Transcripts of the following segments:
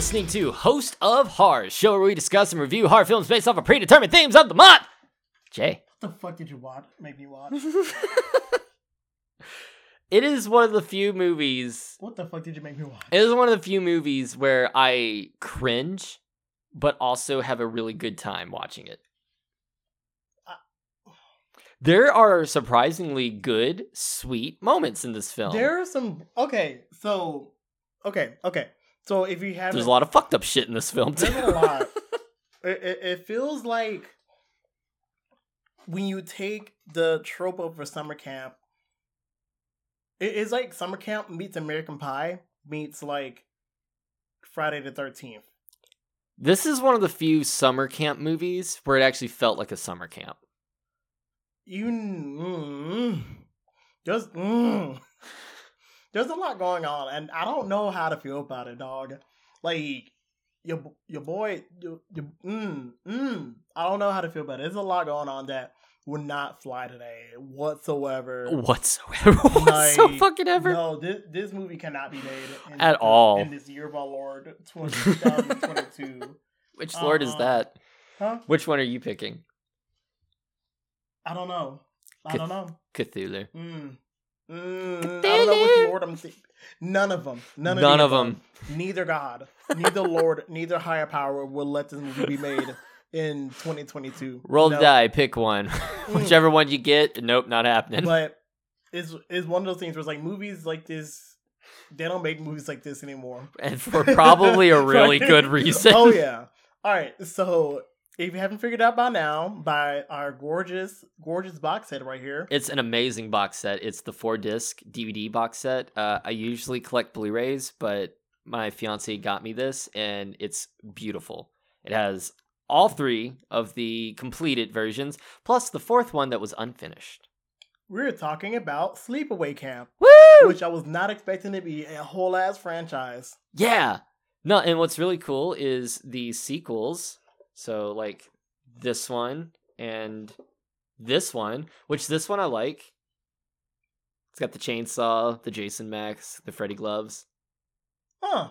listening to Host of Horror, show where we discuss and review horror films based off of predetermined themes of the month. Jay, What the fuck did you watch? Make me watch? it is one of the few movies. what the fuck did you make me watch? It is one of the few movies where I cringe, but also have a really good time watching it. Uh, There are surprisingly good, sweet moments in this film. There are some. Okay, so okay, okay. So if you haven't, There's a lot of fucked up shit in this film too. There's a lot. it, it, it feels like when you take the trope of a summer camp, it is like summer camp meets American Pie meets like Friday the Thirteenth. This is one of the few summer camp movies where it actually felt like a summer camp. You mm, just mm, there's a lot going on, and I don't know how to feel about it, dog. Like your your boy, your, your mm, mm, I don't know how to feel about it. There's a lot going on that would not fly today whatsoever. Whatsoever. Whatso Like, fucking ever. No, this this movie cannot be made in, At all. in this year of our Lord 2022. Which lord is uh-uh. that? huh? Which one are you picking? I don't know. I don't know. Cthulhu. Mm. Mm, I don't know which Lord I'm thinking. None of them. None of, them. None the of above. 'em. Neither God, neither Lord, neither higher power will let this movie be made in 2022. Roll No. the die, pick one. Whichever one you get, nope, not happening. But it's it's one of those things where it's like movies like this. They don't make movies like this anymore. and for probably a really good reason. Oh yeah. All right. So if you haven't figured out by now, by our gorgeous, gorgeous box set right here. It's an amazing box set. It's the four disc DVD box set. Uh, I usually collect Blu rays, but my fiance got me this and it's beautiful. It has all three of the completed versions, plus the fourth one that was unfinished. We're talking about Sleepaway Camp, Woo! which I was not expecting to be a whole ass franchise. Yeah. No, and what's really cool is the sequels. So like this one and this one, which this one I like. It's got the chainsaw, the Jason Max, the Freddy gloves. Huh.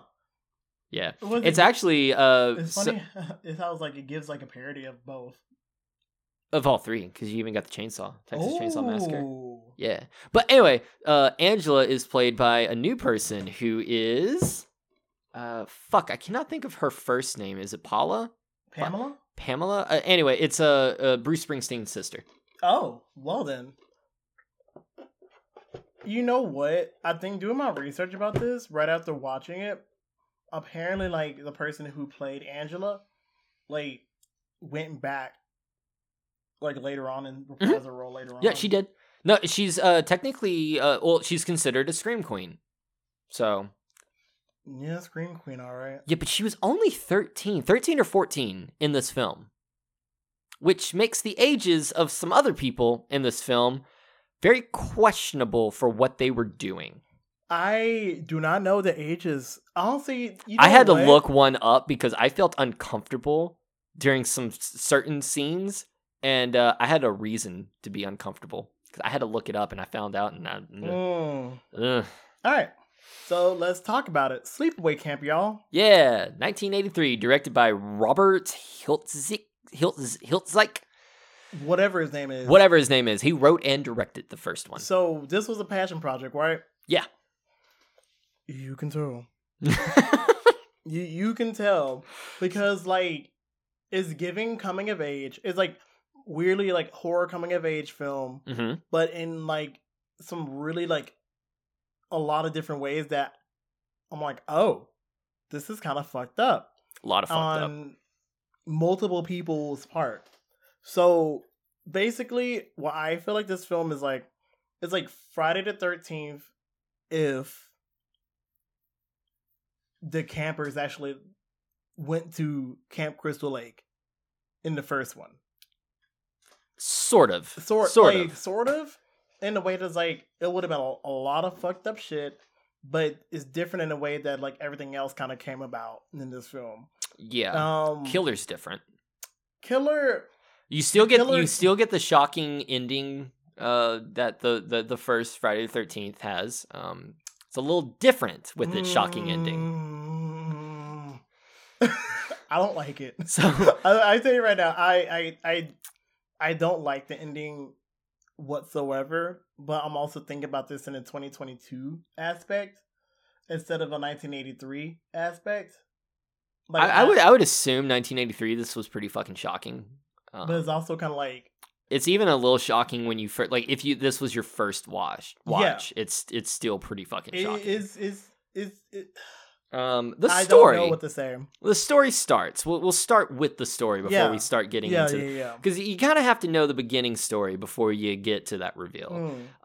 Yeah. It's it- actually uh It's so- funny. it sounds like it gives like a parody of both. of all three because you even got the chainsaw, Texas Chainsaw Massacre. Yeah. But anyway, uh Angela is played by a new person who is uh fuck, I cannot think of her first name. Is it Paula? Pamela? Pamela? Uh, anyway, it's a uh, uh, Bruce Springsteen's sister. Oh, well then. You know what? I think doing my research about this right after watching it, apparently like the person who played Angela, like went back like later on and reprised her role later on. Mm-hmm. Yeah, she did. No, she's uh technically uh well, she's considered a scream queen. So, Yeah, Scream Queen, alright. yeah, but she was only 13, 13 or 14 in this film. Which makes the ages of some other people in this film very questionable for what they were doing. I do not know the ages. Honestly, you I know had to look one up because I felt uncomfortable during some certain scenes and uh, I had a reason to be uncomfortable cuz I had to look it up and I found out and I, Mm. ugh. Alright. So let's talk about it. Sleepaway Camp, y'all. Yeah, 1983, directed by Robert Hiltzik. Hiltz, Hiltzik, Whatever his name is. whatever his name is. He wrote and directed the first one. So this was a passion project, right? Yeah. You can tell. You you can tell because like it's giving coming of age. It's like weirdly like horror coming of age film, hmm but in like some really like a lot of different ways that I'm like, oh, this is kind of fucked up A lot of fucked up. on multiple people's part. So basically, what I feel like this film is like, it's like Friday the Thirteenth if the campers actually went to Camp Crystal Lake in the first one. Sort of. Sort, Sort like, of. sort of, in a way that's like it would have been a, a lot of fucked up shit, but it's different in a way that like everything else kind of came about in this film. Yeah. Um, Killer's different. Killer. You still get you still get the shocking ending uh, that the, the the first Friday the Thirteenth has. Um, it's a little different with its shocking ending. ending. I don't like it. So I, I tell you right now, I, I I I don't like the ending whatsoever. But I'm also thinking about this in a 2022 aspect instead of a 1983 aspect. I, I would I would assume 1983. This was pretty fucking shocking. Um, but it's also kind of like it's even a little shocking when you first like if you this was your first watch watch. Yeah. It's it's still pretty fucking shocking. is is is it, um, the I story. don't know what to say. the story starts. We'll we'll start with the story before Yeah. we start getting Yeah, into yeah, yeah. because you kind of have to know the beginning story before you get to that reveal.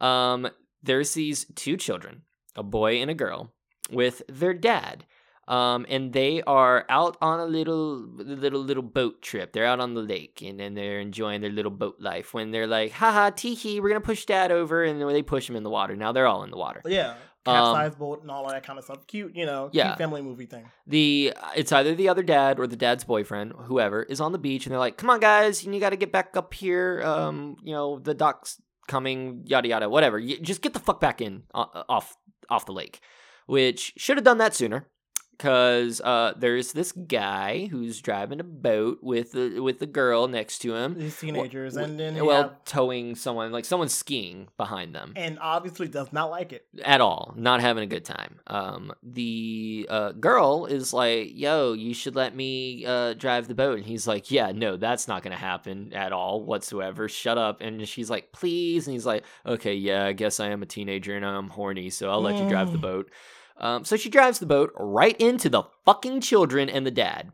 Mm. Um, there's these two children, a boy and a girl, with their dad. Um, and they are out on a little, little, little boat trip. They're out on the lake, and then they're enjoying their little boat life. When they're like, "Haha, tee hee, we're gonna push dad over," and then they push him in the water. Now they're all in the water. Yeah, Um, capsized boat and all that kind of stuff. Cute, you know. Yeah. cute family movie thing. The it's either the other dad or the dad's boyfriend, whoever, is on the beach, and they're like, "Come on, guys, you got to get back up here. Um, you know, the dock's coming, yada yada, whatever. You, just get the fuck back in uh, off off the lake." Which should have done that sooner, because uh, there's this guy who's driving a boat with the with the girl next to him. These teenagers, and then well, well, have, towing someone like someone's skiing behind them. And obviously does not like it. at all. Not having a good time. Um the uh girl is like yo you should let me uh drive the boat. And he's like yeah no that's not gonna happen at all whatsoever. Shut up. And she's like please. And he's like okay yeah i guess i am a teenager and i'm horny so i'll let you drive the Mm. boat um so she drives the boat right into the fucking children and the dad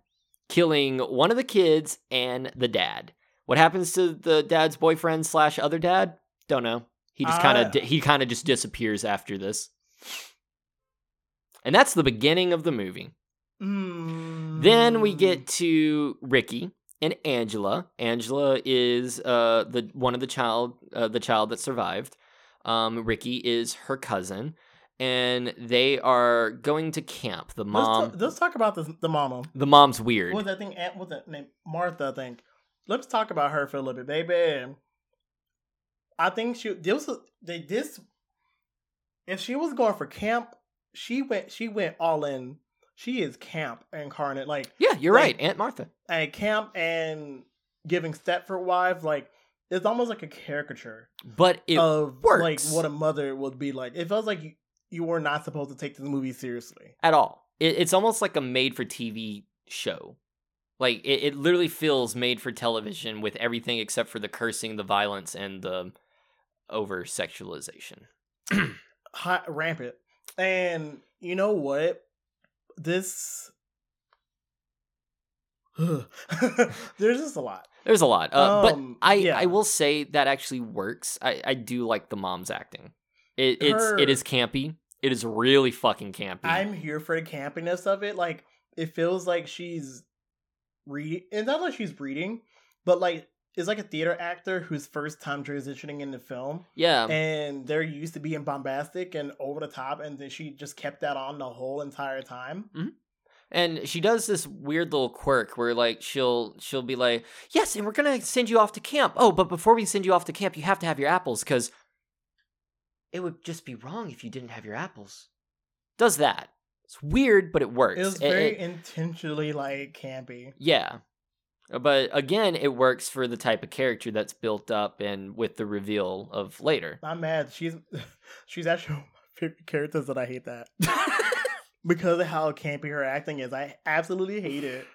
killing one of the kids and the dad. What happens to the dad's boyfriend slash other dad? Don't know. He just kind of he kind of just disappears after this. And that's the beginning of the movie. Mm. then we get to ricky and angela. Angela is uh the one of the child uh, the child that survived. Um ricky is her cousin and they are going to camp the Let's, mom let's talk about this, the mama. the mom's weird What was that thing? Aunt, what's that name? Martha, I think. Let's talk about her for a little bit, baby. I think she this was they this. If she was going for camp, she went. She went all in. She is camp incarnate, like yeah you're like- right aunt martha at camp and giving Stepford wives. Like it's almost like a caricature but it of works. like what a mother would be like. It feels like you, were not supposed to take this movie seriously. at all. It, it's almost like a made for TV show. Like it, it literally feels made for television with everything except for the cursing, the violence, and the over sexualization. hot rampant. And you know what? This there's just a lot. There's a lot, uh, but Um, I yeah. I will say that actually works. I, I do like the mom's acting. It it's Her- it is campy. It is really fucking campy. I'm here for the campiness of it. Like it feels like she's reading. It's not like she's reading, but like it's like a theater actor whose first time transitioning into film, yeah, and they're used to being bombastic and over the top, and then she just kept that on the whole entire time. Mm-hmm. and she does this weird little quirk where like she'll she'll be like yes and we're gonna send you off to camp oh but before we send you off to camp you have to have your apples because it would just be wrong if you didn't have your apples does that it's weird but it works It was It- very it- intentionally like campy. yeah uh, but again it works for the type of character that's built up and with the reveal of later I'm mad. She's she's actually one of my favorite characters, and I hate that because of how campy her acting is. I absolutely hate it.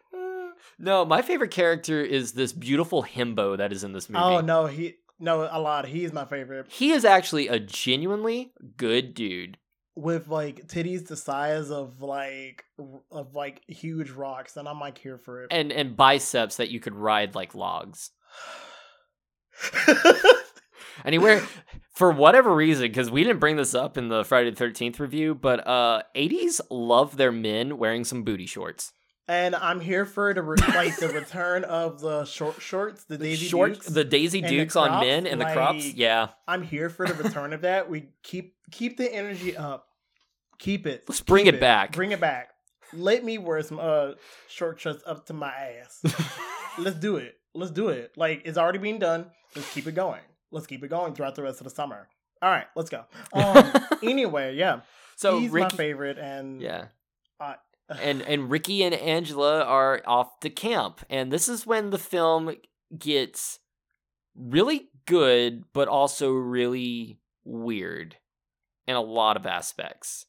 no my favorite character is this beautiful himbo that is in this oh, movie Oh no, he no a lot. He's my favorite he is actually a genuinely good dude with like titties the size of like of like huge rocks, and I'm like here for it. and and biceps that you could ride like logs. Anywhere for whatever reason, because we didn't bring this up in the Friday the Thirteenth review, but uh, '80s love their men wearing some booty shorts. And I'm here for the re- like the return of the short shorts, the Daisy Short, Dukes. the Daisy and the Dukes on men and the crops. Yeah, I'm here for the return of that. We keep keep the energy up. Keep it. Let's bring Keep it back. Bring it back. Let me wear some uh short shorts up to my ass. Let's do it. Let's do it. Like it's already being done. Let's keep it going. Let's keep it going throughout the rest of the summer. All right, let's go. Um, anyway, yeah. so he's Ricky, my favorite, and yeah, and and Ricky and Angela are off to camp, and this is when the film gets really good, but also really weird in a lot of aspects.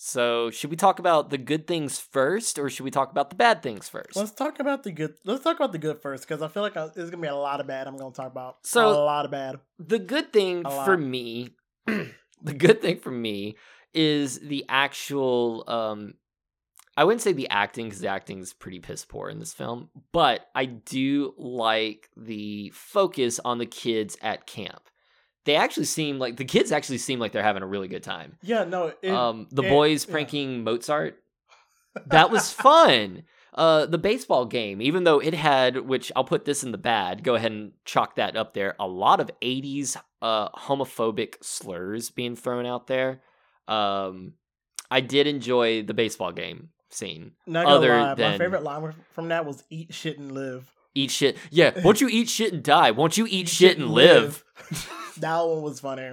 So, should we talk about the good things first, or should we talk about the bad things first? Let's talk about the good. Let's talk about the good first, because I feel like there's gonna be a lot of bad. I'm gonna talk about So- a lot of bad. the good thing for me, the good thing for me is the actual. um I wouldn't say the acting because the acting is pretty piss poor in this film, but I do like the focus on the kids at camp. They actually seem like the kids actually seem like they're having a really good time. Yeah, no. It, um, the it- boys yeah. pranking Mozart. That was fun. Uh, the baseball game, even though it had, which I'll put this in the bad, go ahead and chalk that up there. A lot of '80s uh, homophobic slurs being thrown out there. Um, I did enjoy the baseball game scene. Not gonna other lie, than- my favorite line from that was "Eat shit and live." Eat shit, yeah. Won't you eat shit and die? Won't you eat shit and live? that one was funny.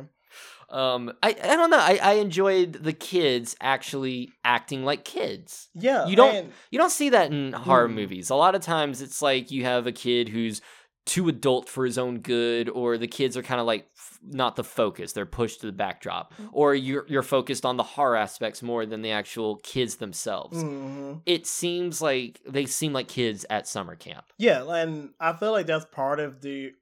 Um, I I don't know. I I enjoyed the kids actually acting like kids. Yeah, You don't- and- You don't see that in horror Mm. movies. A lot of times it's like you have a kid who's too adult for his own good or the kids are kind of like not the focus. They're pushed to the backdrop Mm. or you're you're focused on the horror aspects more than the actual kids themselves. Mhm. It seems like they seem like kids at summer camp. Yeah, and I feel like that's part of the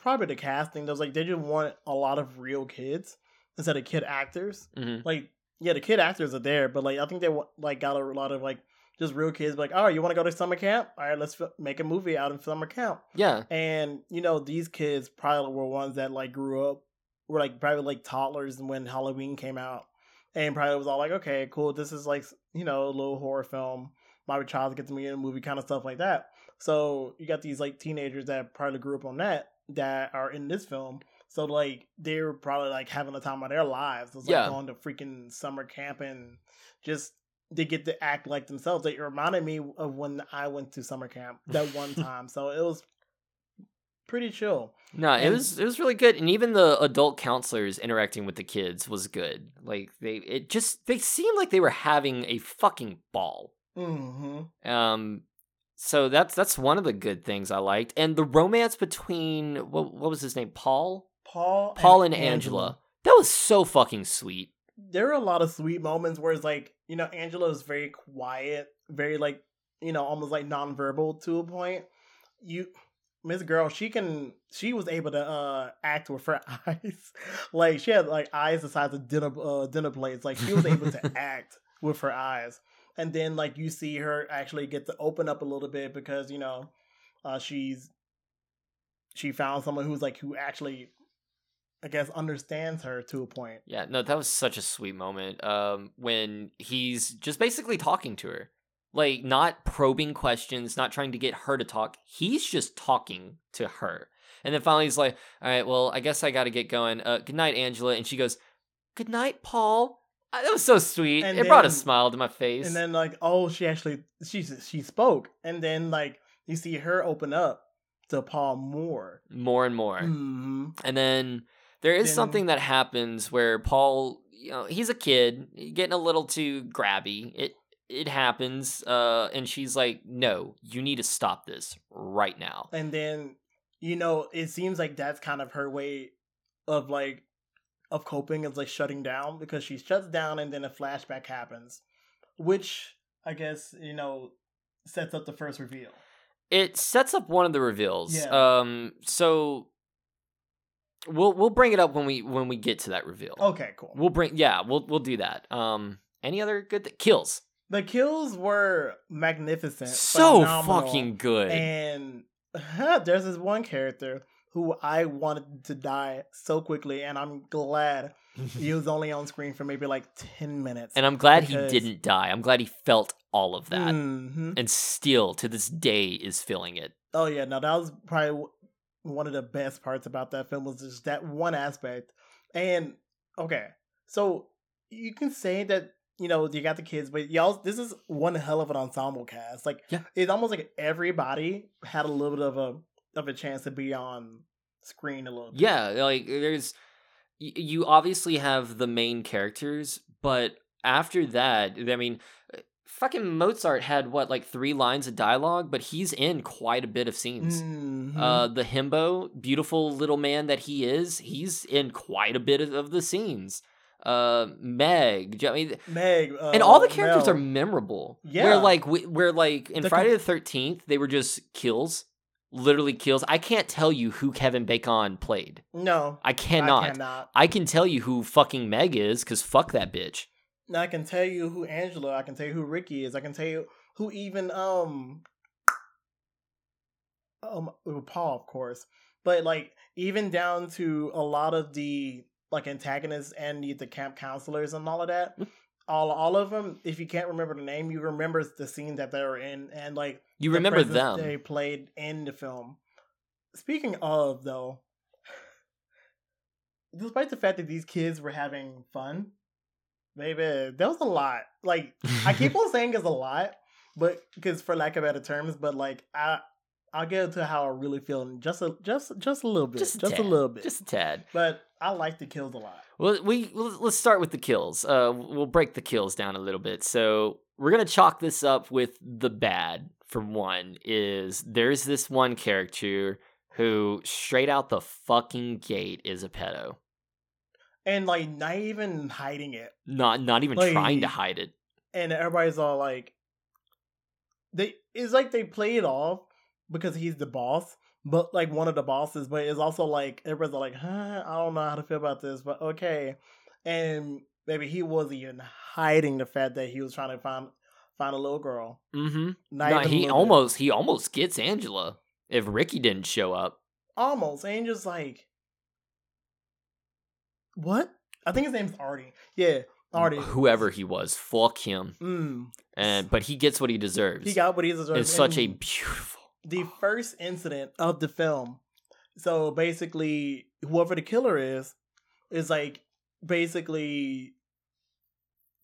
probably the casting. There's like they just want a lot of real kids instead of kid actors. hmm Like, yeah, the kid actors are there, but like I think they like got a lot of like just real kids. Like, oh, you want to go to summer camp? All right, let's f- make a movie out of summer camp. Yeah. And you know, these kids probably were ones that like grew up, were like probably like toddlers when Halloween came out, and probably was all like, okay, cool, this is like you know a little horror film. My child gets me in a movie, kind of stuff like that. So you got these like teenagers that probably grew up on that that are in this film. So like they're probably like having the time of their lives. It's like Yeah. going to freaking summer camp and just they get to act like themselves. It reminded me of when I went to summer camp that one time. so it was pretty chill. No, it was it was really good, and even the adult counselors interacting with the kids was good. Like they, it just they seemed like they were having a fucking ball. Mm-hmm. Um, so that's that's one of the good things I liked, and the romance between what what was his name, Paul, Paul, Paul and Angela. That was so fucking sweet. There are a lot of sweet moments where it's like you know Angela is very quiet, very like you know almost like nonverbal to a point. You. Miss Girl, she can. She was able to uh act with her eyes, like she had like eyes the size of dinner uh, dinner plates. Like she was able to act with her eyes, and then like you see her actually get to open up a little bit because you know, uh, she's she found someone who's like who actually, I guess, understands her to a point. Yeah, no, that was such a sweet moment. Um, when he's just basically talking to her, like not probing questions, not trying to get her to talk. He's just talking to her, and then finally he's like, "All right, well, I guess I got to get going. Uh, good night, Angela." And she goes, "Good night, Paul." Uh, That was so sweet. And it brought a smile to my face. And then like, oh, she actually she she spoke, and then like you see her open up to Paul more. more and more. hmm And then there is something that happens where Paul, you know, he's a kid, getting a little too grabby. It it happens, uh, and she's like, "No, you need to stop this right now." And then you know it seems like that's kind of her way of like of coping is like shutting down because she shuts down and then a flashback happens, which I guess you know sets up the first reveal. It sets up one of the reveals. Yeah. Um, so we'll we'll bring it up when we when we get to that reveal. Okay, cool. We'll bring yeah, we'll we'll do that. Um, any other good th- kills? The kills were magnificent, So fucking good. And there's this one character who I wanted to die so quickly, and I'm glad he was only on screen for maybe like 10 minutes. And I'm glad because- he didn't die. I'm glad he felt all of that. Mhm. And still to this day is feeling it. Oh, yeah, no, that was probably one of the best parts about that film was just that one aspect. And, okay, so you can say that. You know, you got the kids, but y'all, this is one hell of an ensemble cast. Like, Yeah. it's almost like everybody had a little bit of a of a chance to be on screen a little bit. Yeah, like there's you obviously have the main characters, but after that, I mean, fucking Mozart had what like three lines of dialogue, but he's in quite a bit of scenes. Mhm. Uh, the himbo, beautiful little man that he is, he's in quite a bit of, of the scenes. Uh, Meg, I mean, Meg, uh, and all the characters Mel. are memorable. Yeah. where like we, where like in The Friday com- the Thirteenth, they were just kills, literally kills. I can't tell you who Kevin Bacon played. no, I cannot. I cannot. I can tell you who fucking Meg is, cause fuck that bitch. Now, I can tell you who Angela. I can tell you who Ricky is. I can tell you who even um um Paul, of course. But like even down to a lot of the like antagonists and the, the camp counselors and all of that. Mm. All all of them. If you can't remember the name, you remember the scene that they were in, and like You the remember them? they played in the film. Speaking of though, despite the fact that these kids were having fun, baby, there was a lot. Like I keep on saying it's a lot, but because for lack of better terms, but like I I'll get into how I really feel in just a just just a little bit, just just, a, a, little bit. just a tad. but I like the kills a lot. Well, we let's let's start with the kills. Uh, we'll break the kills down a little bit. So we're gonna chalk this up with the bad. For one, is there's this one character who straight out the fucking gate is a pedo. And like not even hiding it. Not not even Like- trying to hide it. and everybody's all like they it's like they play it off because he's the boss but like one of the bosses but it's also like everybody's like huh i don't know how to feel about this but okay and maybe he wasn't even hiding the fact that he was trying to find find a little girl Mm-hmm. Not No, he little bit. almost he almost gets Angela if Ricky didn't show up. almost and just like what i think his name's artie yeah artie Whoever he was, fuck him. mm, And but he gets what he deserves. he got what he deserves. it's such a beautiful. the first incident of the film. So basically, whoever the killer is, is like basically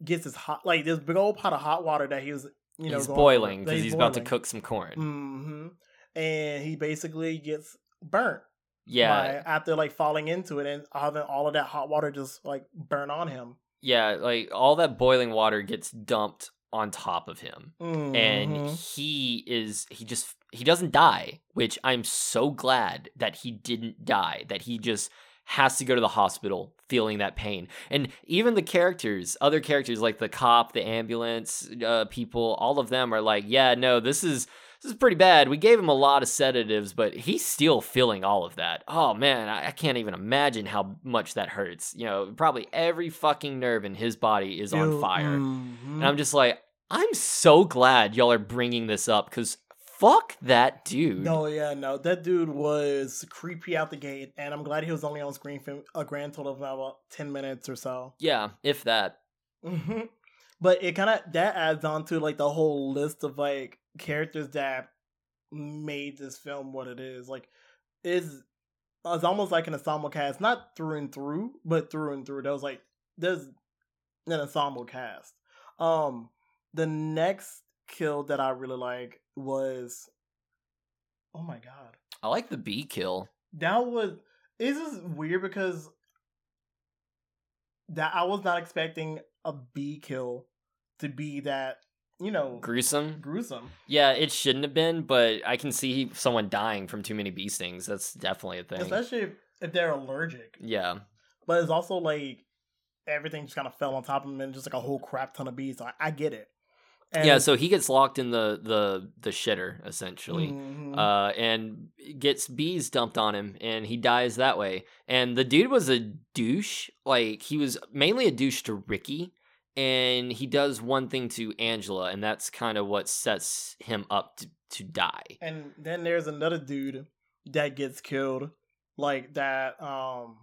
gets his hot like this big old pot of hot water that he was you know he's boiling because he's, about to cook some corn. hmm And he basically gets burnt. Yeah, by- after like falling into it and having all of that hot water just like burn on him. yeah, like all that boiling water gets dumped on top of him. And Mhm. he is he just he doesn't die, which I'm so glad that he didn't die, that he just has to go to the hospital feeling that pain. And even the characters, other characters like the cop, the ambulance uh, people, all of them are like, yeah, no, this is this is pretty bad. We gave him a lot of sedatives, but he's still feeling all of that. Oh man, I, I can't even imagine how much that hurts. You know, probably every fucking nerve in his body is on fire. mhm. And I'm just like, I'm so glad y'all are bringing this up because fuck that dude. No, yeah, no. That dude was creepy out the gate, and I'm glad he was only on screen for a grand total of about 10 minutes or so. Yeah, if that. hmm But it kind of, that adds on to like the whole list of like characters that made this film what it is. Like, is it's almost like an ensemble cast, not through and through, but through and through. There was like, there's an ensemble cast. Um, the next kill that I really like was, oh my god, I like the bee kill. that was. This is weird because that I was not expecting a bee kill to be that you know Gruesome. gruesome. Yeah, it shouldn't have been, but I can see someone dying from too many bee stings. That's definitely a thing. especially if, if they're allergic. yeah. But it's also like everything just kind of fell on top of him and just like a whole crap ton of bees. So I, I get it. And, yeah, so he gets locked in the the the shitter essentially. Mhm. uh, and gets bees dumped on him, and he dies that way. And the dude was a douche. Like he was mainly a douche to Ricky, and he does one thing to Angela, and that's kind of what sets him up to, to die. and then there's another dude that gets killed, like that. Um,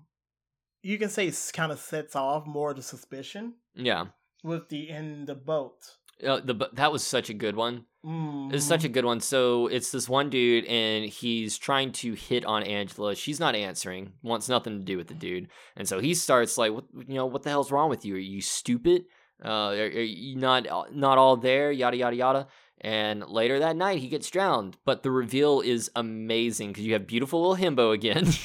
you can say kind of sets off more of the suspicion Yeah, with the in the boat. uh, the that was such a good one. Mm. It's such a good one. So it's this one dude, and he's trying to hit on Angela. She's not answering. Wants nothing to do with the dude, and so he starts like, "What you know? What the hell's wrong with you? Are you stupid? Uh, are, are you not not all there? Yada yada yada." And later that night, he gets drowned. But the reveal is amazing because you have beautiful little himbo again.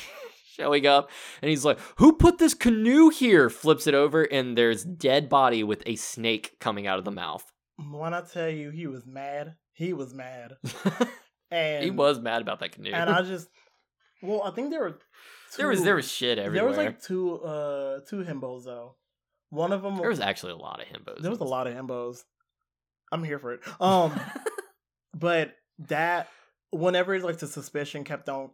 Showing up, and he's like, "Who put this canoe here?" Flips it over, and there's dead body with a snake coming out of the mouth. When I tell you he was mad, he was mad. And he was mad about that canoe. and I just well, I think there were there was there was shit everywhere. there was like two uh two himbos though. One of them There was actually a lot of himbos. there was a lot of himbos. I'm here for it. Um, but that whenever like the suspicion kept on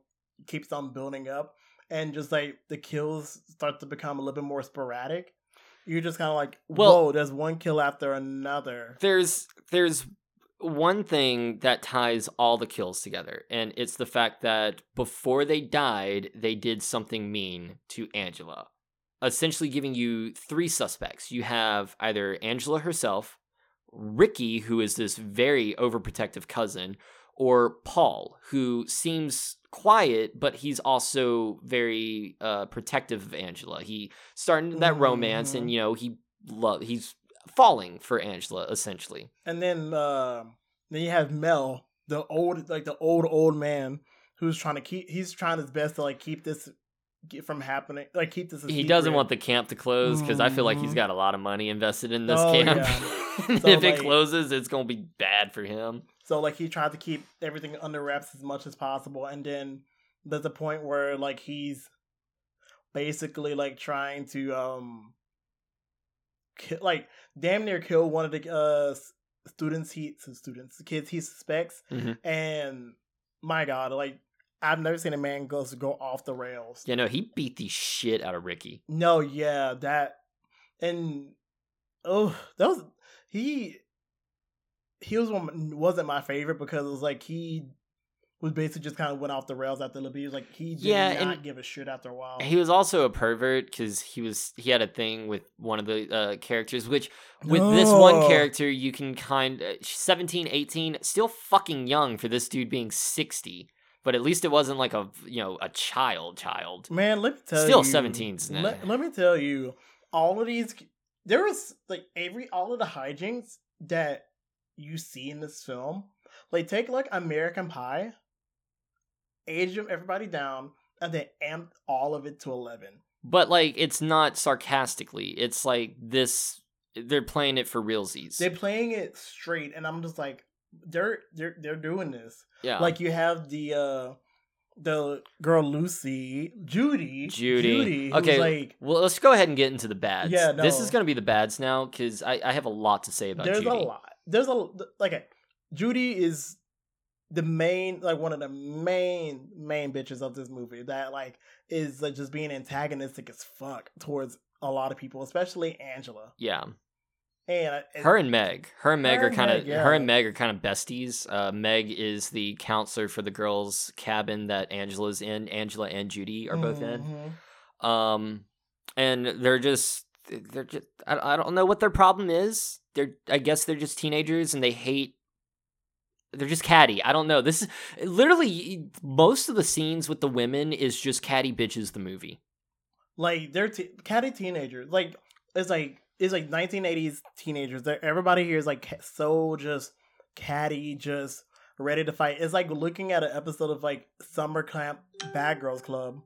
keeps on building up, and just like the kills start to become a little bit more sporadic, you're just kind of like, Well- whoa, there's one kill after another. there's there's one thing that ties all the kills together and it's the fact that before they died they did something mean to angela essentially giving you three suspects you have either angela herself ricky who is this very overprotective cousin or paul who seems quiet but he's also very uh, protective of angela he starting that romance and Mhm. you know he love he's falling for Angela essentially. And then uh, then you have Mel, the old like the old old man who's trying to keep he's trying his best to like keep this from happening like keep this a He doesn't want the camp to close because I feel like he's got a lot of money invested in this Oh, camp. yeah. So, if it closes, it's gonna be bad for him. So like he tried to keep everything under wraps as much as possible, and then there's a point where like he's basically like trying to um ki- like damn near kill one of the uh s- students he students the kids he suspects, Mhm. and my god, like I've never seen a man go go off the rails. Yeah, no, he beat the shit out of Ricky. No, yeah, that and oh, that was he. He was one wasn't my favorite because it was like he was basically just kind of went off the rails after the He was like he did Yeah, not give a shit after a while. He was also a pervert because he was he had a thing with one of the uh, characters, which with this one character you can kind uh, 17, 18, still fucking young for this dude being 60. But at least it wasn't like a you know a child child. Man, let me tell Still you, 17's nah. Let, let me tell you, all of these there was like every all of the hijinks that you see in this film. Like take like American Pie, age them everybody down, and then amp all of it to eleven. But like it's not sarcastically. It's like this they're playing it for realsies. They're playing it straight, and I'm just like, they're they're they're doing this. yeah. Like you have the uh the girl Lucy, Judy, Judy. who's Okay, like well, let's go ahead and get into the bads. Yeah, This is going to be the bads now because I, I have a lot to say about Judy. there's Judy. a lot. There's a like a, Judy is the main like one of the main main bitches of this movie that like is like just being antagonistic as fuck towards a lot of people, especially Angela. Yeah. And it- Her and Meg. Her and Meg Her are kind of yeah. her and Meg are kind of besties. Uh, Meg is the counselor for the girls' cabin that Angela's in. Angela and Judy are both in. Mhm. Um, and they're just they're just I, I don't know what their problem is. They're I guess they're just teenagers and they hate. They're just catty. I don't know. This is literally most of the scenes with the women is just catty bitches. The movie. like they're t- catty teenagers. Like it's like it's like 1980s teenagers. They're, everybody here is like so just catty, just ready to fight. It's like looking at an episode of like Summer Camp Bad Girls Club.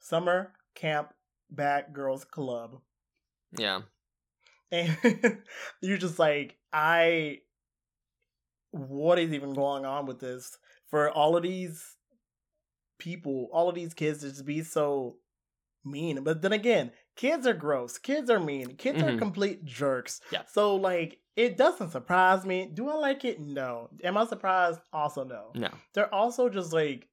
Summer Camp Bad Girls Club, Yeah. and you're just like, I. What is even going on with this? For all of these people, all of these kids to just be so mean. But then again, kids are gross. Kids are mean. Kids are Mhm. complete jerks. Yeah. So like it doesn't surprise me. Do I like it? No. Am I surprised? Also no. No. They're also just like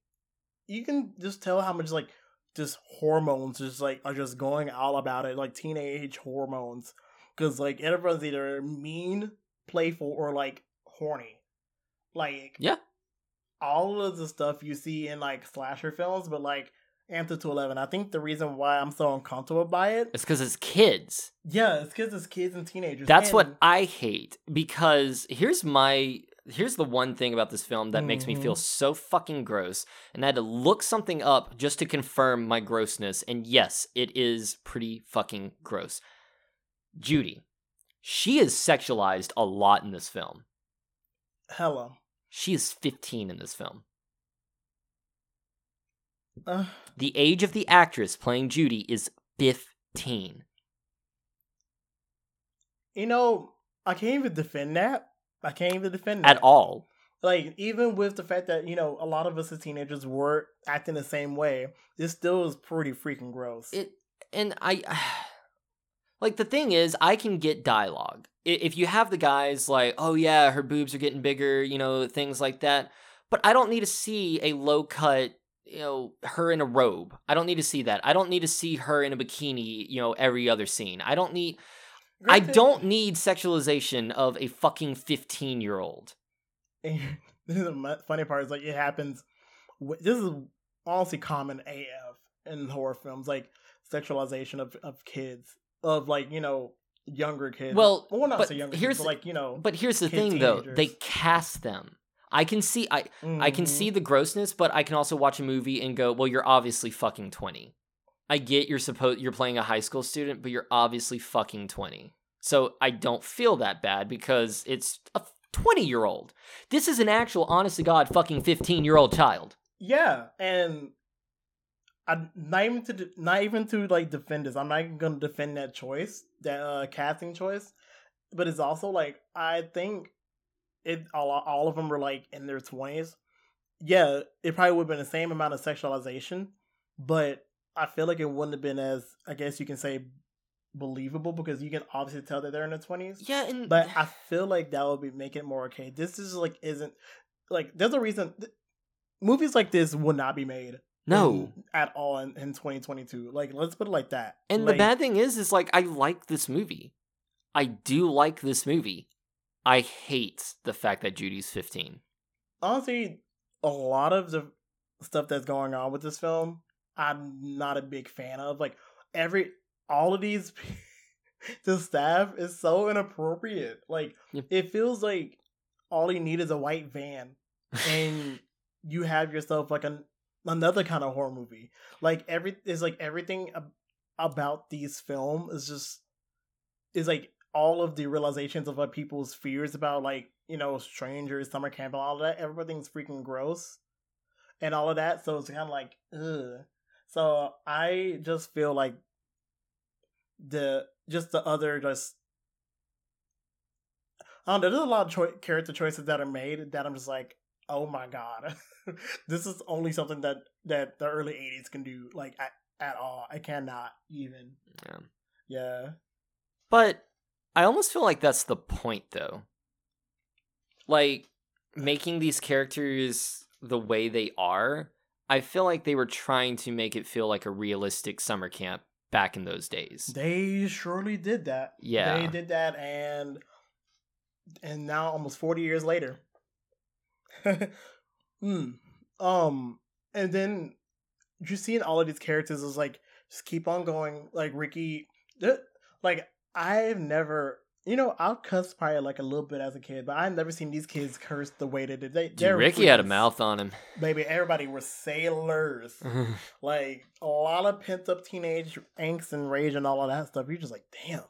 you can just tell how much like just hormones just like are just going all about it, like teenage hormones. Cause like everyone's either mean, playful, or like horny. Like Yeah. all of the stuff you see in like slasher films, but like Anthem to Eleven. I think the reason why I'm so uncomfortable by It's because it's kids. yeah, it's because it's kids and teenagers. That's what I hate because here's my here's the one thing about this film that makes me Mm-hmm. feel so fucking gross and I had to look something up just to confirm my grossness and yes, it is pretty fucking gross. Judy. She is sexualized a lot in this film. Hello. She is 15 in this film. Uh, The age of the actress playing Judy is 15. you know, I can't even defend that. I can't even defend that at all. Like even with the fact that you know a lot of us as teenagers were acting the same way, this still is pretty freaking gross. It and I like the thing is I can get dialogue. If you have the guys like, "Oh yeah, her boobs are getting bigger," you know, things like that. But I don't need to see a low cut, you know, her in a robe. I don't need to see that. I don't need to see her in a bikini, you know, every other scene. I don't need I don't need sexualization of a fucking 15-year-old. this is the funny part is like it happens. This is honestly common AF in horror films, like sexualization of of kids, of like you know younger kids. Well, well, not but so younger, here's kids, but like you know. But here's the thing though, they cast them. I can see I I can Mhm. see the grossness, but I can also watch a movie and go, "Well, you're obviously fucking 20." I get you're supposed you're playing a high school student, but you're obviously fucking 20. So I don't feel that bad because it's a 20-year-old. This is an actual honest to god fucking 15-year-old child. Yeah, and I not even to de- not even to like defend this. I'm not even gonna defend that choice, that uh, casting choice. But it's also like I think it all all of them were like in their twenties. Yeah, it probably would have been the same amount of sexualization, but I feel like it wouldn't have been as I guess you can say believable because you can obviously tell that they're in their twenties. Yeah, and But I feel like that would be making it more okay. This is like isn't like there's a reason th- movies like this would not be made. no. in- at all in, in 2022. Like let's put it like that. And like, the bad thing is, is like I like this movie. I do like this movie. I hate the fact that Judy's 15. honestly, a lot of the stuff that's going on with this film, I'm not a big fan of. Like every all of these the staff is so inappropriate. Like Yep. it feels like all you need is a white van and you have yourself like an another kind of horror movie. Like every is like everything ab- about these film is just is like all of the realizations of what people's fears about like you know strangers, summer camp, and all of that. Everything's freaking gross and all of that. So it's kind of like ugh. So I just feel like the just the other just I don't know. There's a lot of choi- character choices that are made that I'm just like, oh my god, this is only something that that the early '80s can do. Like at, at all, I cannot even. Yeah. Yeah, But I almost feel like that's the point, though. Like, making these characters the way they are, I feel like they were trying to make it feel like a realistic summer camp back in those days. they surely did that. Yeah. they did that, and and now almost 40 years later. Hmm. Um, and then just seeing all of these characters is like just keep on going. Like Ricky, like I've never, you know, I'll cuss probably like a little bit as a kid, but I've never seen these kids curse the way they did. They, they're Ricky had a mouth on him. Baby, everybody were sailors. like a lot of pent up teenage angst and rage and all of that stuff. You're just like, damn,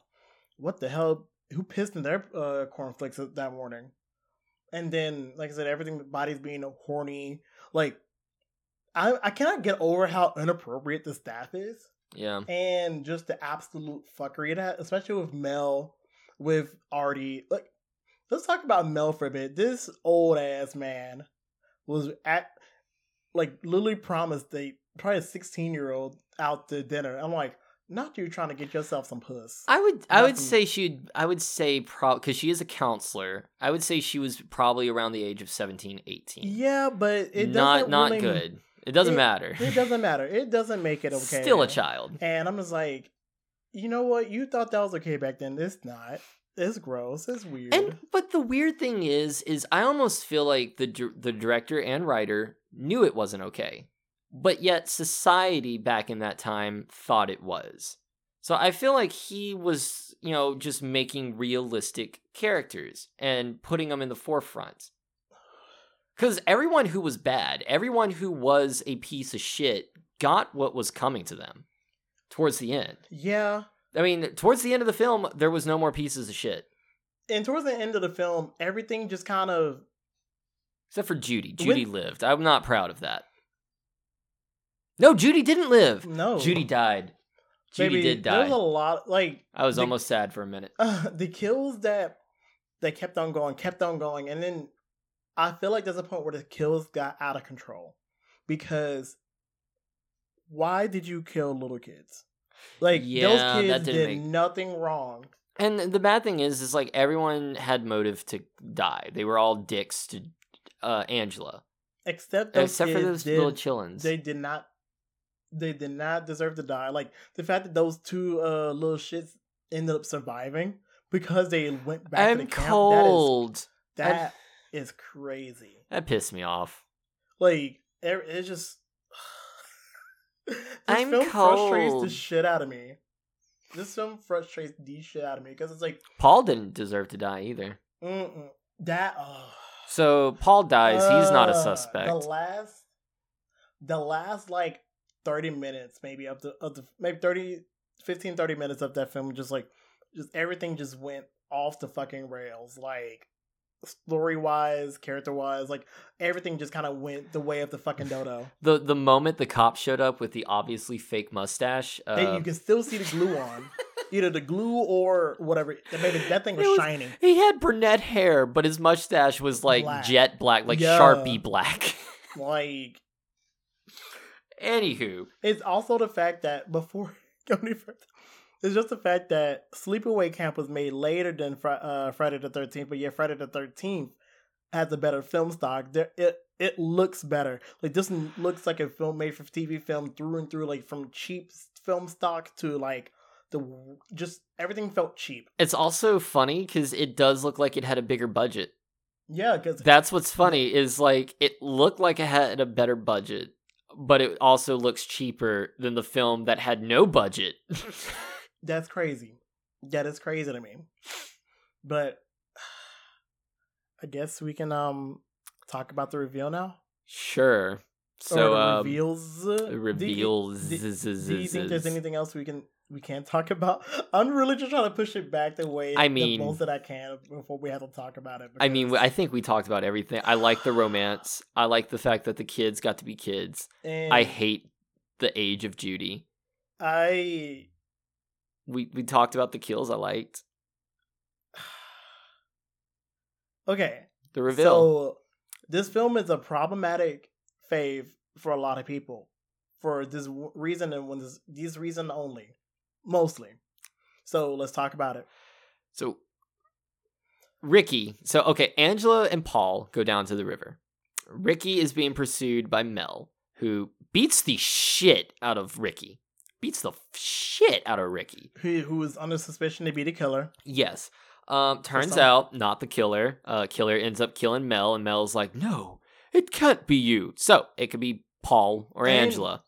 what the hell? Who pissed in their uh, cornflakes that morning? And then, like I said, everything, the body's being horny. Like, I I cannot get over how inappropriate the staff is, yeah. and just the absolute fuckery especially with Mel, with Artie. Like, let's talk about Mel for a bit. This old ass man was at like literally promised a probably a sixteen year old out to dinner. I'm like, not you trying to get yourself some puss. I would I would say she'd I would say pro because she is a counselor. I would say she was probably around the age of 17, 18. yeah, but it not not really- good. It doesn't it- matter. It doesn't matter. It doesn't make it okay. Still a child. And I'm just like, you know what? You thought that was okay back then. It's not. It's gross. It's weird. And but the weird thing is, is I almost feel like the the director and writer knew it wasn't okay, but yet society back in that time thought it was. So I feel like he was, you know, just making realistic characters and putting them in the forefront. Because everyone who was bad, everyone who was a piece of shit, got what was coming to them towards the end. yeah. I mean, towards the end of the film, there was no more pieces of shit. And towards the end of the film, everything just kind of Except for Judy. Judy lived. I'm not proud of that. No, Judy didn't live. no. Judy died. Judy did There was die. a lot like I was the- almost sad for a minute. uh, the kills that they kept on going, kept on going, and then I feel like there's a point where the kills got out of control because why did you kill little kids? Like Yeah, those kids did make- nothing wrong. And the bad thing is, is like everyone had motive to die. They were all dicks to uh, Angela, Except those except for those did, little chillins. they did not they did not deserve to die. Like the fact that those two uh little shits ended up surviving because they went back to I'm the camp. cold. That is that is crazy. That pissed me off. Like it- it's just this I'm film frustrates the shit out of me. This film frustrates the shit out of me because it's like Paul didn't deserve to die either. mm-mm, that. Oh. So Paul dies. He's not a Uh, suspect. The last, the last like thirty minutes, maybe of the of the maybe 30, 15, 30 minutes of that film, just like just everything just went off the fucking rails. Like story wise, character wise, like everything just kind of went the way of the fucking dodo. The the moment the cop showed up with the obviously fake mustache, uh, you can still see the glue on, either the glue or whatever. Maybe that thing was, was- shining. he had brunette hair, but his mustache was like Black. jet black, like Yeah. Sharpie black. Like Anywho, It's also the fact that before going any further, it's just the fact that Sleepaway Camp was made later than Fri- uh, Friday the Thirteenth, but yet Friday the Thirteenth has a better film stock. There, it it looks better. Like this looks like a film made for TV film through and through. Like from cheap film stock to like the just everything felt cheap. it's also funny because it does look like it had a bigger budget. Yeah, because That's what's funny is like it looked like it had a better budget, but it also looks cheaper than the film that had no budget. that's crazy. That is crazy to me. But I guess we can um talk about the reveal now. sure. So um, reveals. the Do you- Do, do you think there's anything else we can we can't talk about? I'm really just trying to push it back the way I mean the most that I can before we have to talk about it. I mean, I think we talked about everything. I like the romance. I like the fact that the kids got to be kids. and I hate the age of Judy. I We we talked about the kills I liked. okay. The reveal. So this film is a problematic fave for a lot of people for this reason and when this this reason only, mostly. So let's talk about it. So Ricky, so okay, Angela and Paul go down to the river. Ricky is being pursued by Mel, who beats the shit out of Ricky. Beats the shit out of Ricky. Who who is under suspicion to be the killer? Yes. Um, turns out not the killer. Uh, killer ends up killing Mel, and Mel's like, "No, it can't be you." So it could be Paul or And- Angela.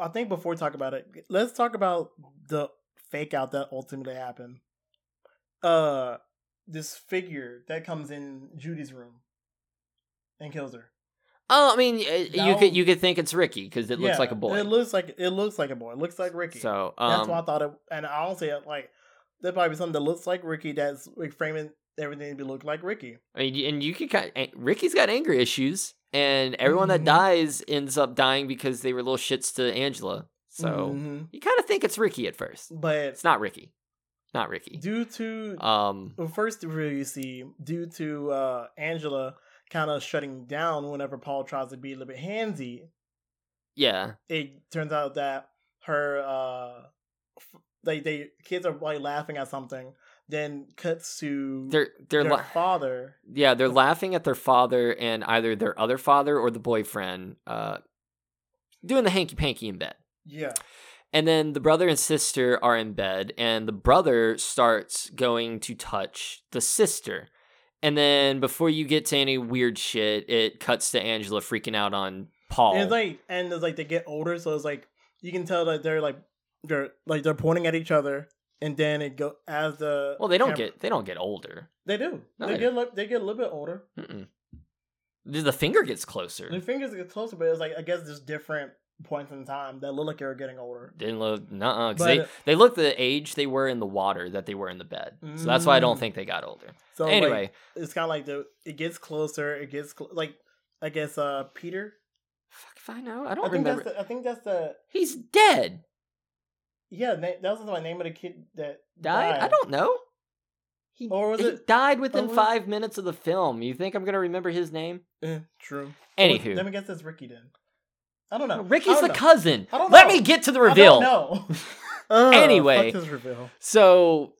I think before we talk about it, let's talk about the fake out that ultimately happened. Uh, this figure that comes in Judy's room and kills her. Oh, I mean, uh, you could you could think it's Ricky because it looks Yeah, like a boy. It looks like it looks like a boy. It looks like Ricky. so that's um, why I thought it. And I honestly like there probably something that looks like Ricky that's like, framing everything to look like Ricky. I mean, and you could kind of, Ricky's got anger issues, and everyone that Mhm. dies ends up dying because they were little shits to Angela. So Mhm. you kind of think it's Ricky at first. but It's not Ricky, not Ricky. due to Um, Well, first, really, you see, due to uh, Angela kind of shutting down whenever Paul tries to be a little bit handsy, yeah, it turns out that her, uh, f- they, they kids are like laughing at something. Then cuts to they're they're their la- father. yeah they're laughing at their father and either their other father or the boyfriend, uh, doing the hanky panky in bed. Yeah, And then the brother and sister are in bed, and the brother starts going to touch the sister. And then before you get to any weird shit, it cuts to Angela freaking out on Paul. and it's like, and it's like they get older, so it's like you can tell that they're like they're like they're pointing at each other, and then it go as the well, they don't camera- get they don't get older. they do No, they they get they get a little bit older. Mm-mm. The the finger gets closer. The fingers get closer, but it's like I guess there's different points in time that look like they're getting older. Didn't look nuh But- they they look the age they were in the water that they were in the bed. So that's why I don't Mm. think they got older. So anyway, like, it's kind of like the it gets closer. It gets cl- like I guess uh Peter. fuck if I know. I I don't think remember. that's the, I think that's the He's dead. yeah na- that was the name of the kid that Died? I don't know. He, Or was he it- died within was- five minutes of the film. You think I'm gonna remember his name? Eh, true. Anywho, let me guess. It's Ricky then. I don't know. Ricky's don't the know. cousin. I don't Let me get to the I don't reveal. know. Ugh, Anyway. reveal. So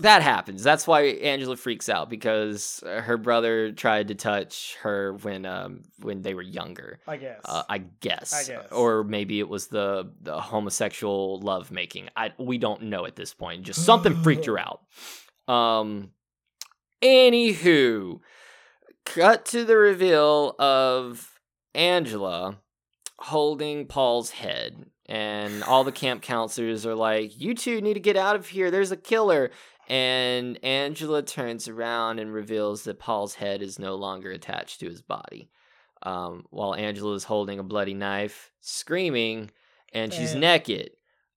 that happens. That's why Angela freaks out because her brother tried to touch her when um when they were younger. I guess. Uh, I guess. I guess. Or maybe it was the the homosexual love making. I we don't know at this point. Just something freaked her out. Um anywho, cut to the reveal of Angela holding Paul's head. And all the camp counselors are like, You two need to get out of here. There's a killer. And Angela turns around and reveals that Paul's head is no longer attached to his body. Um, while Angela is holding a bloody knife, screaming, and she's And- naked,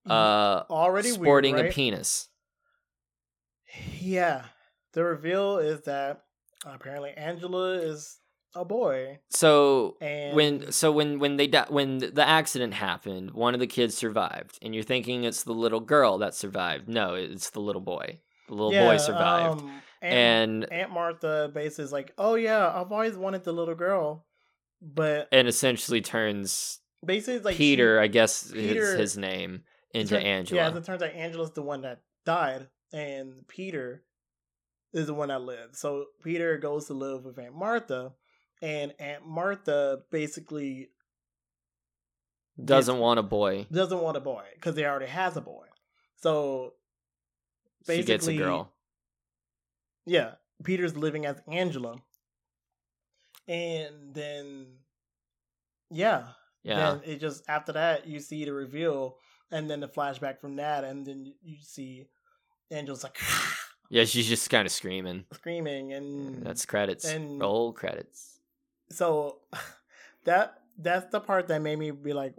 uh, Already sporting weird, a penis. Yeah. The reveal is that apparently Angela is a boy, So and when so when when they di- when the accident happened, one of the kids survived, and you're thinking it's the little girl that survived. No, it's the little boy. The little boy survived, um, and Aunt Martha basically is like, "Oh yeah, I've always wanted the little girl," but and essentially turns basically like she- Peter, I guess Peter- is his name, into turn- Angela. Yeah, as it turns out, Angela's the one that died, and Peter is the one that lived. So Peter goes to live with Aunt Martha, and Aunt Martha basically Doesn't want a boy. doesn't want a boy because they already has a boy. So basically, She gets a girl. yeah, Peter's living as Angela, and then yeah, Yeah, Then it just after that you see the reveal and then the flashback from that and then you see Angel's like yeah. She's just kind of screaming. screaming and That's credits. and- Roll credits. So that that's the part that made me be like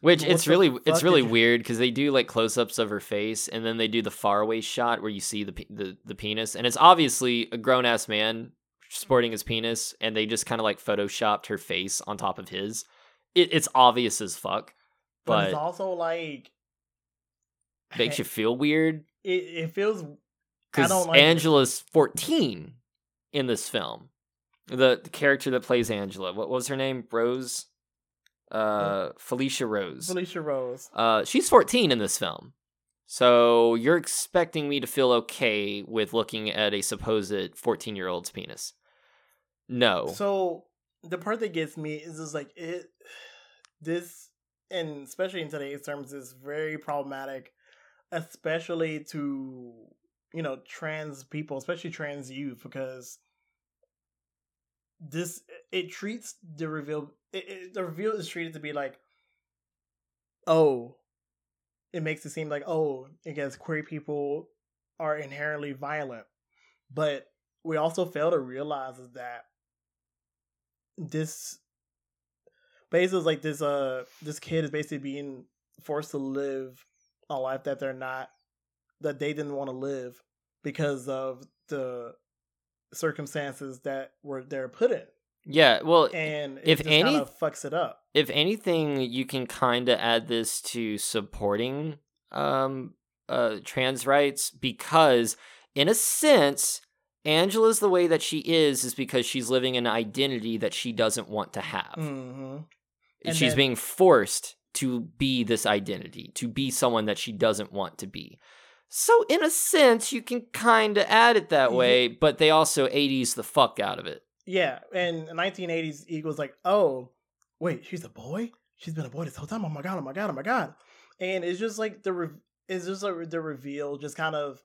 Which it's really it's really weird because they do like close ups of her face and then they do the faraway shot where you see the the the penis and it's obviously a grown ass man sporting his penis and they just kind of like photoshopped her face on top of his. It, it's obvious as fuck, but, but it's also like makes you feel weird it, it feels I because don't like it. Angela's fourteen in this film. The, the character that plays Angela, what was her name? Rose, uh, Felicia Rose. Felicia Rose. Uh, she's 14 in this film. So you're expecting me to feel okay with looking at a supposed 14 year old's penis. No. So the part that gets me is just like it this and especially in today's terms is very problematic, especially to you know, trans people, especially trans youth, because this it treats the reveal it, it, the reveal is treated to be like oh it makes it seem like oh i guess queer people are inherently violent. But we also fail to realize that this basically like this uh this kid is basically being forced to live a life that they're not that they didn't want to live because of the circumstances that were they're put in yeah, well, and If any- fucks it up if anything, you can kind of add this to supporting um, uh, trans rights because, in a sense, Angela's the way that she is is because she's living an identity that she doesn't want to have. hmm she's then- being forced to be this identity, to be someone that she doesn't want to be. So, in a sense, you can kind of add it that Yeah. way, but they also 80s the fuck out of it. yeah and in 1980s eagles like oh wait she's a boy she's been a boy this whole time oh my god oh my god oh my god and it's just like the re- it's just like the reveal just kind of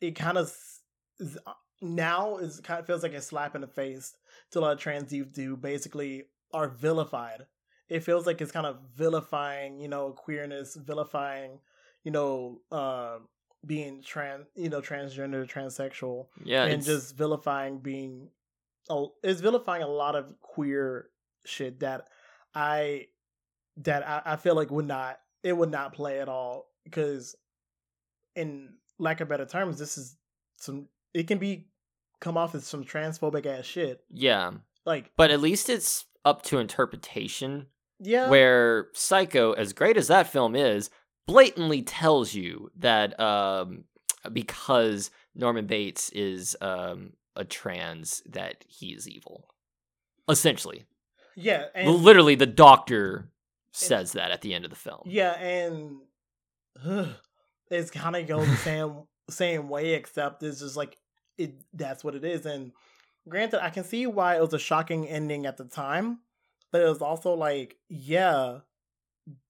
it kind of s- is, uh, now is kind of feels like a slap in the face to a lot of trans youth who basically are vilified it feels like it's kind of vilifying you know queerness vilifying you know uh being trans you know transgender transsexual Yeah, and it's- just vilifying being a, is vilifying a lot of queer shit that I that I, I feel like would not it would not play at all because in lack of better terms this is some it can be come off as some transphobic ass shit yeah. like But at least it's up to interpretation. yeah Where Psycho, as great as that film is, blatantly tells you that um, because Norman Bates is um, a trans that he is evil. Essentially, Yeah, and literally, the doctor says that at the end of the film. yeah, and it's kind of goes the same same way, except it's just like it. That's what it is. And granted, I can see why it was a shocking ending at the time, but it was also like, yeah,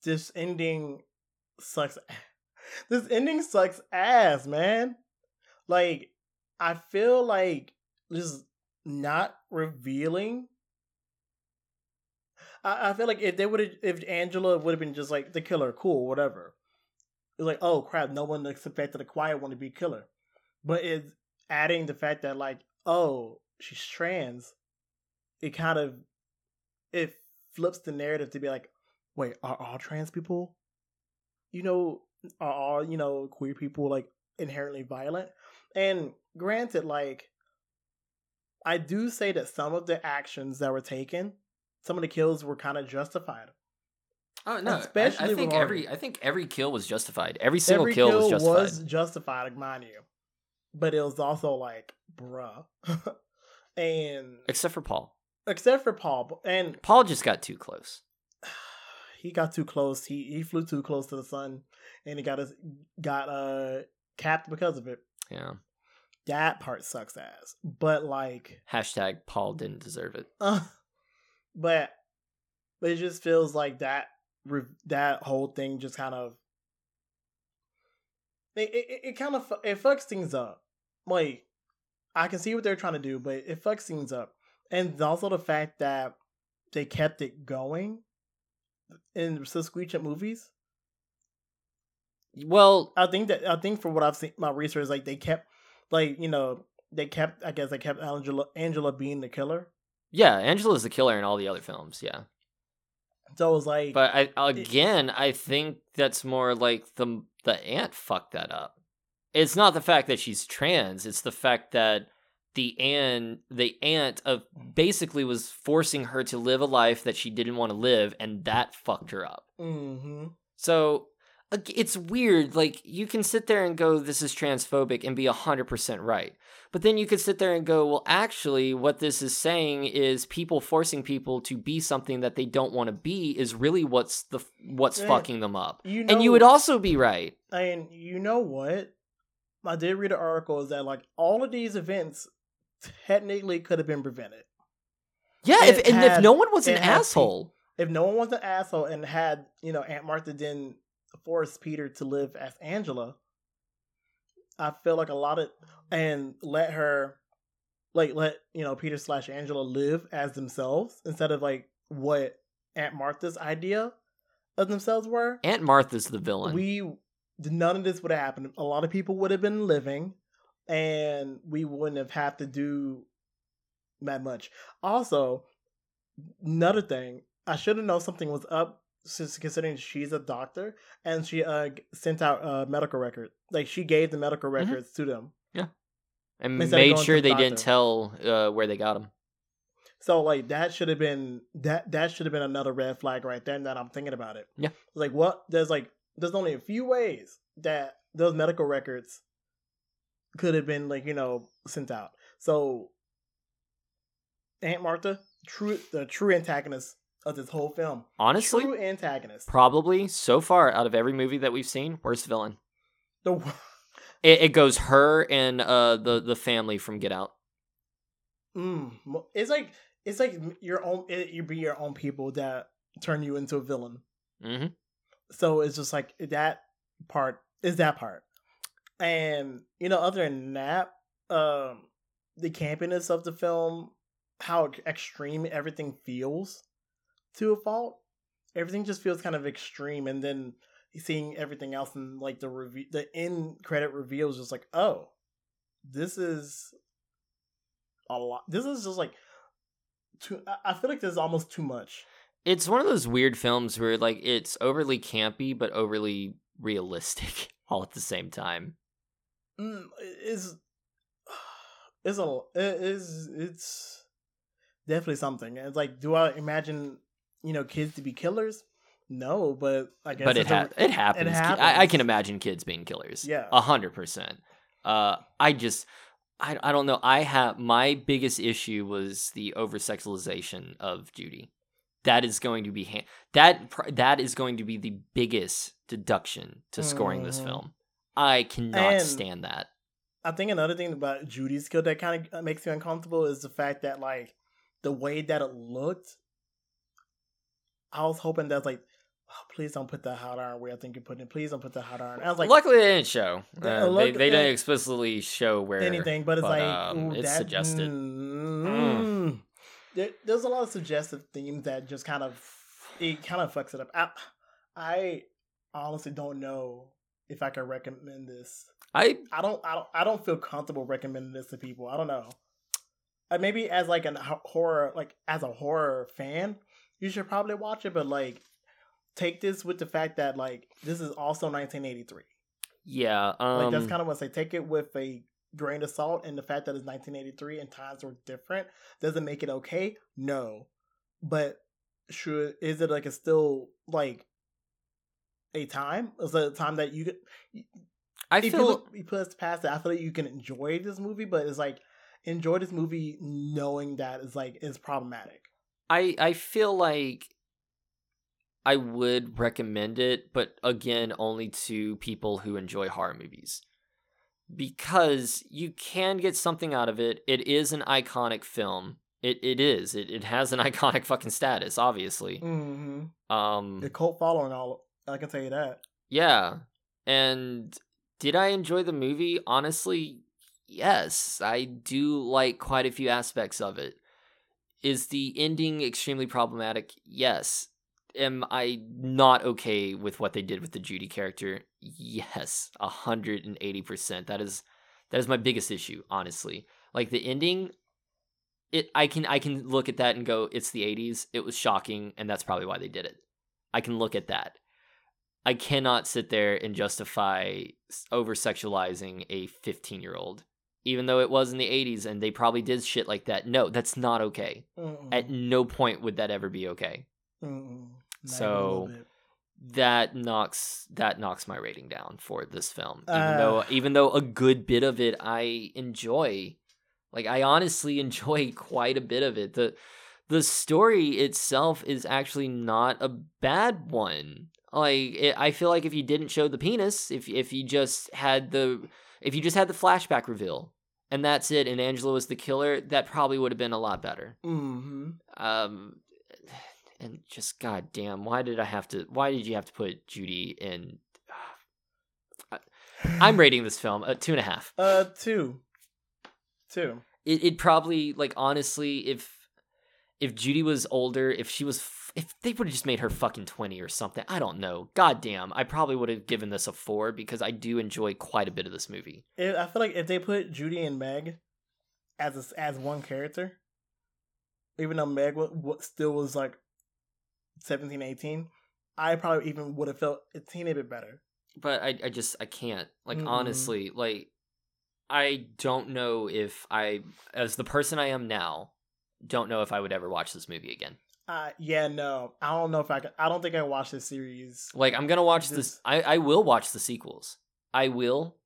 this ending sucks. This ending sucks ass, man. Like, I feel like just not revealing. I, I feel like if they would have, if Angela would have been just like the killer, cool, whatever. It's like, oh crap, no one expected a quiet one to be killer, but it's adding the fact that like, oh, she's trans. It kind of it flips the narrative to be like, wait, are all trans people, you know, are all you know queer people like inherently violent? And granted, like, I do say that some of the actions that were taken, some of the kills were kind of justified. Oh no! Especially I, I think every I think every kill was justified. Every single Every kill, kill was justified. was justified, mind you, but it was also like, bruh, and Except for Paul. except for Paul, and Paul just got too close. He got too close. He he flew too close to the sun, and he got his got uh capped because of it. Yeah. That part sucks ass. But like, Hashtag Paul didn't deserve it. uh, but but it just feels like that that whole thing just kind of it it, it kind of it fucks things up. Like I can see what they're trying to do, but it fucks things up, and also the fact that they kept it going in subsequent movies. Well, I think that I think from what I've seen my research, like they kept like you know they kept I guess they kept Angela Angela being the killer. yeah, Angela's the killer in all the other films. Yeah, So it was like, but I again, I think that's more like the the aunt fucked that up. It's not the fact that she's trans; it's the fact that the aunt, the aunt of basically was forcing her to live a life that she didn't want to live, and that fucked her up. hmm So it's weird. Like you can sit there and go, "This is transphobic," and be hundred percent right. But then you could sit there and go, "Well, actually, what this is saying is people forcing people to be something that they don't want to be is really what's the what's Yeah. fucking them up." you know, and you would also be right. and you know what? I did read an article is that like all of these events technically could have been prevented Yeah, It if and if no one was an had asshole, if no one was an asshole and had you know Aunt Martha didn't force Peter to live as Angela. I feel like a lot of and let her like let you know Peter slash Angela live as themselves instead of like what Aunt Martha's idea of themselves were. Aunt Martha's the villain. we none of this would have happened. A lot of people would have been living, and we wouldn't have had to do that much. Also, another thing, I should have known something was up since considering she's a doctor and she uh sent out a medical record. Like she gave the medical Mhm. records to them. Yeah. And made sure the they didn't tell uh, where they got them. So like that should have been that that should have been another red flag right there. Now that I'm thinking about it, Yeah. Like what? There's like there's only a few ways that those medical records could have been like you know sent out. So Aunt Martha, true the true antagonist of this whole film. Honestly, true antagonist. probably so far out of every movie that we've seen, worst villain. The It, it goes her and uh the the family from Get Out. mm, it's like it's like your own. It, you be your own people that turn you into a villain. hmm so it's just like that part is that part and you know other than that um the campiness of the film how extreme everything feels to a fault everything just feels kind of extreme and then seeing everything else and like the review the end credit reveal is just like oh this is a lot this is just like too I feel like this is almost too much It's one of those weird films where like it's overly campy but overly realistic all at the same time. Mm, is is a it is it's definitely something. It's like, do I imagine you know kids to be killers? No, but I guess But it it's a- ha- it happens. I, I can imagine kids being killers. Yeah. a hundred percent. Uh, I just, I, I don't know. I have my biggest issue was the over sexualization of Judy. That is going to be ha- that pr- that is going to be the biggest deduction to scoring this Mhm. film. I cannot And- stand that. I think another thing about Judy's kill that kind of makes me uncomfortable is the fact that like the way that it looked. I was hoping that's like, oh, please don't put that hot iron where I think you're putting it. Please don't put that hot iron. I was like, Luckily, they didn't show. Uh, they they didn't uh, explicitly show where anything, but it's but, like um, ooh, it's that, suggested. Mm, there, there's a lot of suggestive themes that just kind of it kind of fucks it up. I, I honestly don't know if I can recommend this. I I don't, I don't, I don't feel comfortable recommending this to people. I don't know. Uh, maybe as like an horror, like as a horror fan, you should probably watch it. But like, take this with the fact that like this is also 1983. yeah. Um, Like that's kind of what I say. Take it with a grain of salt, and the fact that it's 1983 and times were different doesn't make it okay. No, but should is it like it's still like a time? Is it a time that you could? I if you feel look you put us past it, I feel like you can enjoy this movie, but it's like enjoy this movie knowing that it's like it's problematic. I I feel like I would recommend it, but again, only to people who enjoy horror movies. Because you can get something out of it. It is an iconic film. It it is. It it has an iconic fucking status, obviously. Mm-hmm. Um The cult following, all I can tell you that. yeah. And did I enjoy the movie? Honestly, yes. I do like quite a few aspects of it. Is the ending extremely problematic? Yes. Am I not okay with what they did with the Judy character? Yes, a hundred and eighty percent. That is that is my biggest issue, honestly. Like the ending, it I can I can look at that and go, it's the eighties. It was shocking, and that's probably why they did it. I can look at that. I cannot sit there and justify over sexualizing a 15 year old, even though it was in the 80s and they probably did shit like that. No, that's not okay. Mm-mm. At no point would that ever be okay. So- even a little bit. That knocks that knocks my rating down for this film. Even Uh. though even though a good bit of it I enjoy. Like I honestly enjoy quite a bit of it. The the story itself is actually not a bad one. Like it, I feel like if you didn't show the penis, if if you just had the if you just had the flashback reveal and that's it, and Angela was the killer, that probably would have been a lot better. Mm-hmm. Um, and just goddamn, why did I have to? Why did you have to put Judy in? I'm rating this film a two and a half. Uh, two. Two. It it probably like honestly, if if Judy was older, if she was, if they would have just made her fucking twenty or something, I don't know. Goddamn, I probably would have given this a four because I do enjoy quite a bit of this movie. I feel like if they put Judy and Meg as a, as one character, even though Meg wa- still was like 17, 18, I probably even would have felt a teeny bit better. but I, I just I can't like Mm-mm. honestly like I don't know if I as the person I am now don't know if I would ever watch this movie again. Uh, yeah, no, I don't know if I can. I don't think I watched this series. Like I'm gonna watch This- this. I I will watch the sequels. I will,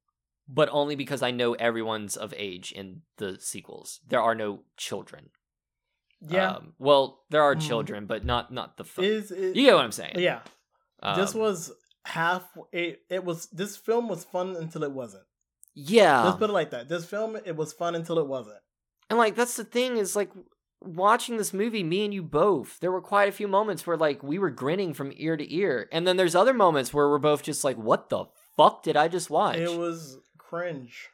but only because I know everyone's of age in the sequels. There are no children. Yeah, Um, well, there are Mhm. children, but not not the. Is it, you get what I'm saying? yeah. this Um, was half. It it was. This film was fun until it wasn't. Yeah. Let's put it like that. This film it was fun until it wasn't. And like that's the thing is like watching this movie, me and you both, there were quite a few moments where like we were grinning from ear to ear. And then there's other moments where we're both just like, what the fuck did I just watch? It was cringe.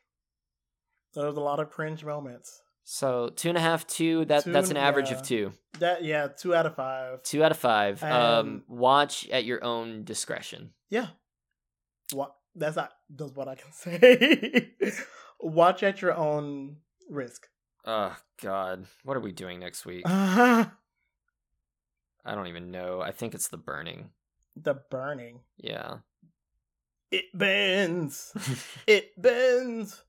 There was a lot of cringe moments. so two and a half, two, that Two that's an average yeah. of two. That yeah, two out of five. Two out of five. um Um, watch at your own discretion. Yeah. What? That's not. That's what I can say. Watch at your own risk. Oh god. What are we doing next week? the I don't even know. I think it's the burning. The burning. Yeah. It bends. It bends.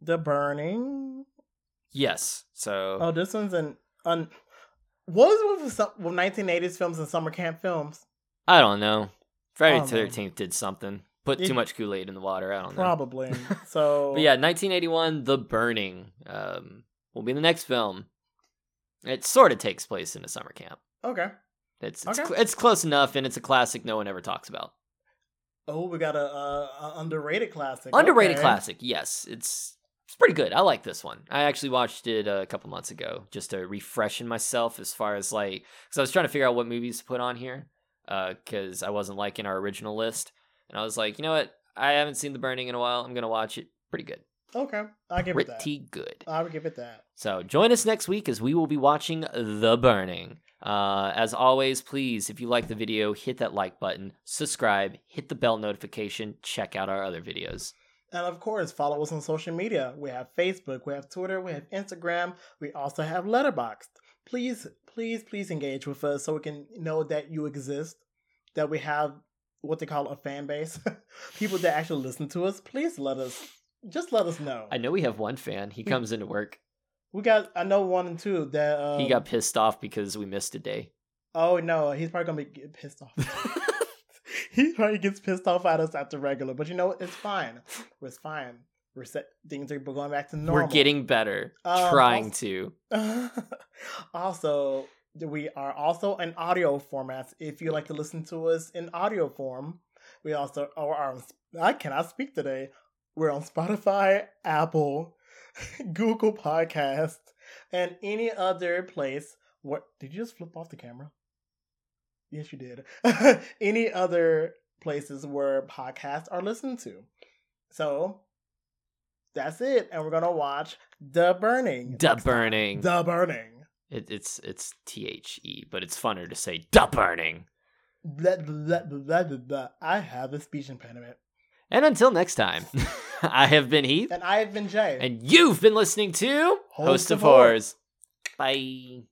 The burning. yes. So Oh, this one's an un. What is with some with 1980s films and summer camp films? I don't know. Friday Oh, the man. thirteenth did something. Put It- too much Kool Aid in the water. I don't know. Probably. So But yeah, 1981, The Burning um, will be the next film. It sort of takes place in a summer camp. Okay. It's it's, Okay. it's close enough, and it's a classic no one ever talks about. Oh, we got a, a, a underrated classic. Underrated Okay. classic, yes. It's it's pretty good. I like this one. I actually watched it a couple months ago just to refreshen myself as far as like because I was trying to figure out what movies to put on here because I wasn't liking our original list, and I was like, you know what? I haven't seen The Burning in a while. I'm gonna watch it. Pretty good. Okay, I give it that. Pretty good. I would give it that. So join us next week as we will be watching The Burning. Uh, as always, please, if you like the video, hit that like button, subscribe, hit the bell notification, check out our other videos. And of course, follow us on social media. We have Facebook, we have Twitter, we have Instagram. We also have Letterboxd. Please, please, please engage with us so we can know that you exist, that we have what they call a fan base, people that actually listen to us. Please let us, just let us know. I know we have one fan. He comes into work. we got, I know one and two that um, He got pissed off because we missed a day. Oh no, he's probably gonna be get pissed off. he probably gets pissed off at us after regular, but you know what? It's fine. It's fine. We're set. Things are going back to normal. We're getting better. Um, trying also- to. also, we are also in audio formats. If you like to listen to us in audio form, we also are. on I cannot speak today. We're on Spotify, Apple, Google Podcast, and any other place. What did you just flip off the camera? Yes, you did. any other places where podcasts are listened to. So that's it, and we're gonna watch The Burning. The. Burning. The Burning. It, it's it's T H E, but it's funner to say The Burning. Blah, blah, blah, blah, blah. I have a speech impediment. And until next time, I have been Heath, And I have been Jay. and you've been listening to Host Host of of Horrors. Bye.